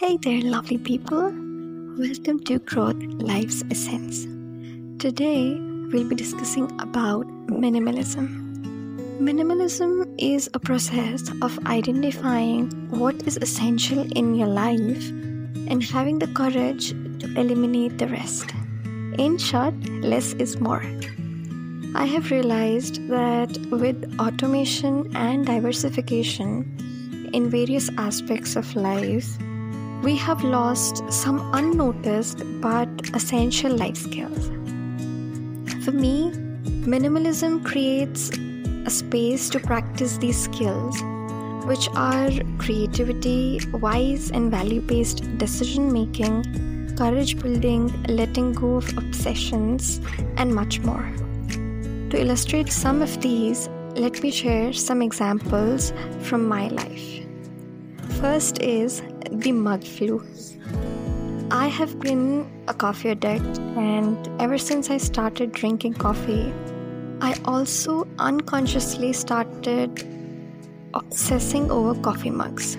Hey there, lovely people. Welcome to Growth Life's Essence. Today, we'll be discussing about minimalism. Minimalism is a process of identifying what is essential in your life and having the courage to eliminate the rest. In short, less is more. I have realized that with automation and diversification in various aspects of life, we have lost some unnoticed but essential life skills. For me, minimalism creates a space to practice these skills, which are creativity, wise and value based decision making, courage building, letting go of obsessions, and much more. To illustrate some of these, let me share some examples from my life. First is the mug flu. I have been a coffee addict, and ever since I started drinking coffee, I also unconsciously started obsessing over coffee mugs.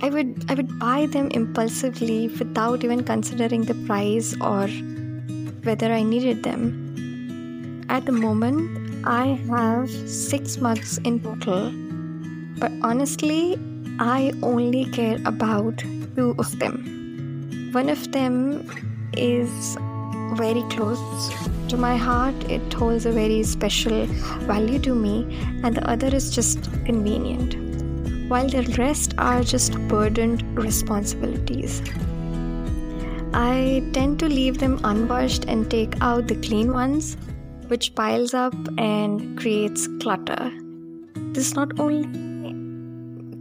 I would I would buy them impulsively without even considering the price or whether I needed them. At the moment, I have 6 mugs in total. But honestly, I only care about two of them. One of them is very close to my heart, it holds a very special value to me, and the other is just convenient. While the rest are just burdened responsibilities. I tend to leave them unwashed and take out the clean ones, which piles up and creates clutter. This not only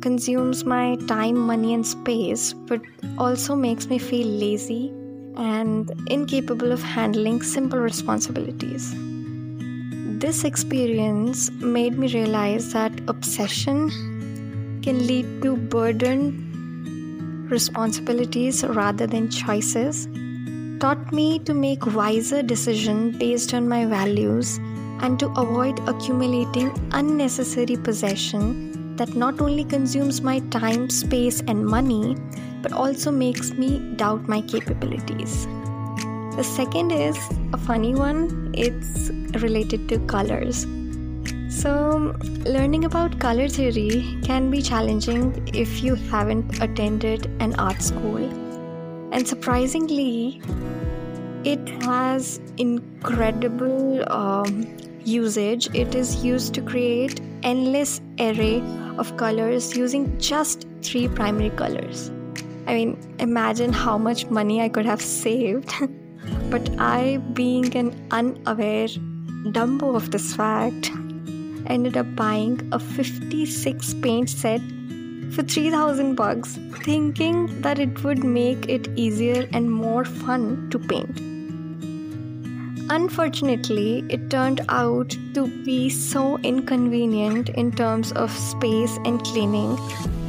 consumes my time, money, and space, but also makes me feel lazy and incapable of handling simple responsibilities. This experience made me realize that obsession can lead to burden, responsibilities rather than choices, taught me to make wiser decisions based on my values and to avoid accumulating unnecessary possession that not only consumes my time, space, and money, but also makes me doubt my capabilities. The second is a funny one, it's related to colors. So, learning about color theory can be challenging if you haven't attended an art school. And surprisingly, it has incredible um, usage. It is used to create endless array of colors using just three primary colors. I mean, imagine how much money I could have saved. but I, being an unaware dumbo of this fact, ended up buying a 56 paint set for 3000 bucks, thinking that it would make it easier and more fun to paint. Unfortunately, it turned out to be so inconvenient in terms of space and cleaning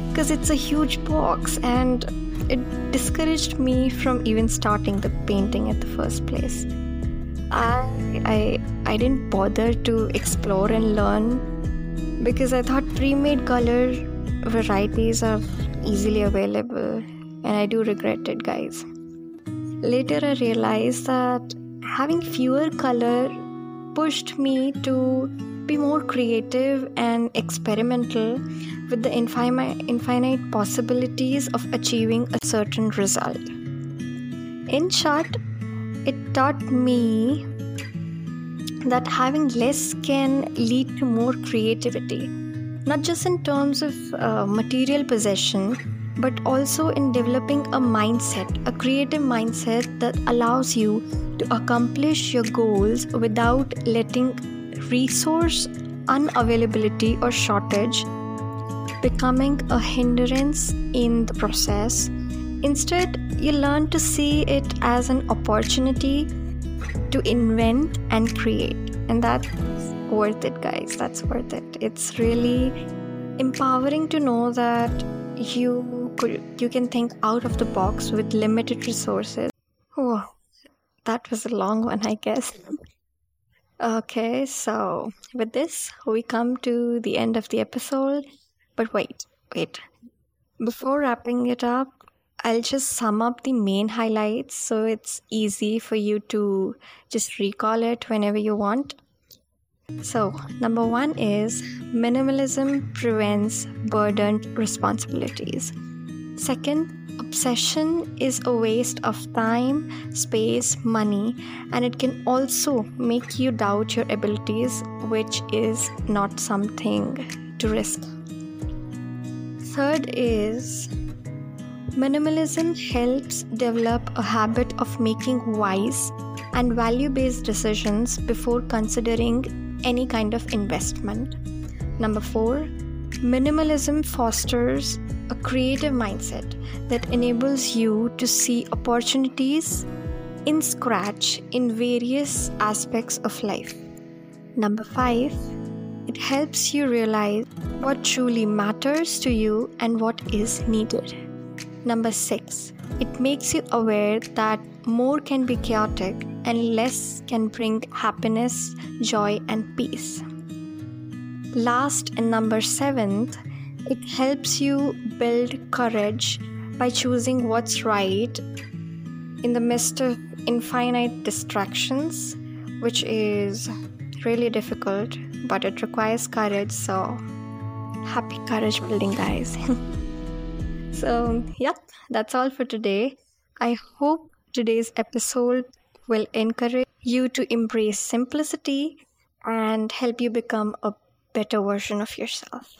because it's a huge box and it discouraged me from even starting the painting at the first place. I, I, I didn't bother to explore and learn because I thought pre made color varieties are easily available, and I do regret it, guys. Later, I realized that having fewer color pushed me to be more creative and experimental with the infinite, infinite possibilities of achieving a certain result. In short, it taught me that having less can lead to more creativity, not just in terms of uh, material possession but also in developing a mindset, a creative mindset that allows you to accomplish your goals without letting resource unavailability or shortage becoming a hindrance in the process. Instead, you learn to see it as an opportunity to invent and create. And that's worth it, guys. That's worth it. It's really empowering to know that you could you can think out of the box with limited resources. Oh, that was a long one, I guess. Okay, so with this, we come to the end of the episode. But wait, wait. Before wrapping it up, I'll just sum up the main highlights so it's easy for you to just recall it whenever you want. So, number one is minimalism prevents burdened responsibilities. Second, obsession is a waste of time, space, money, and it can also make you doubt your abilities, which is not something to risk. Third is minimalism helps develop a habit of making wise and value based decisions before considering any kind of investment. Number four, minimalism fosters a creative mindset that enables you to see opportunities in scratch in various aspects of life. Number five, it helps you realize what truly matters to you and what is needed. Number six, it makes you aware that more can be chaotic and less can bring happiness, joy, and peace. Last and number seventh, it helps you build courage by choosing what's right in the midst of infinite distractions, which is really difficult, but it requires courage. So, happy courage building, guys. so, yep, that's all for today. I hope today's episode will encourage you to embrace simplicity and help you become a better version of yourself.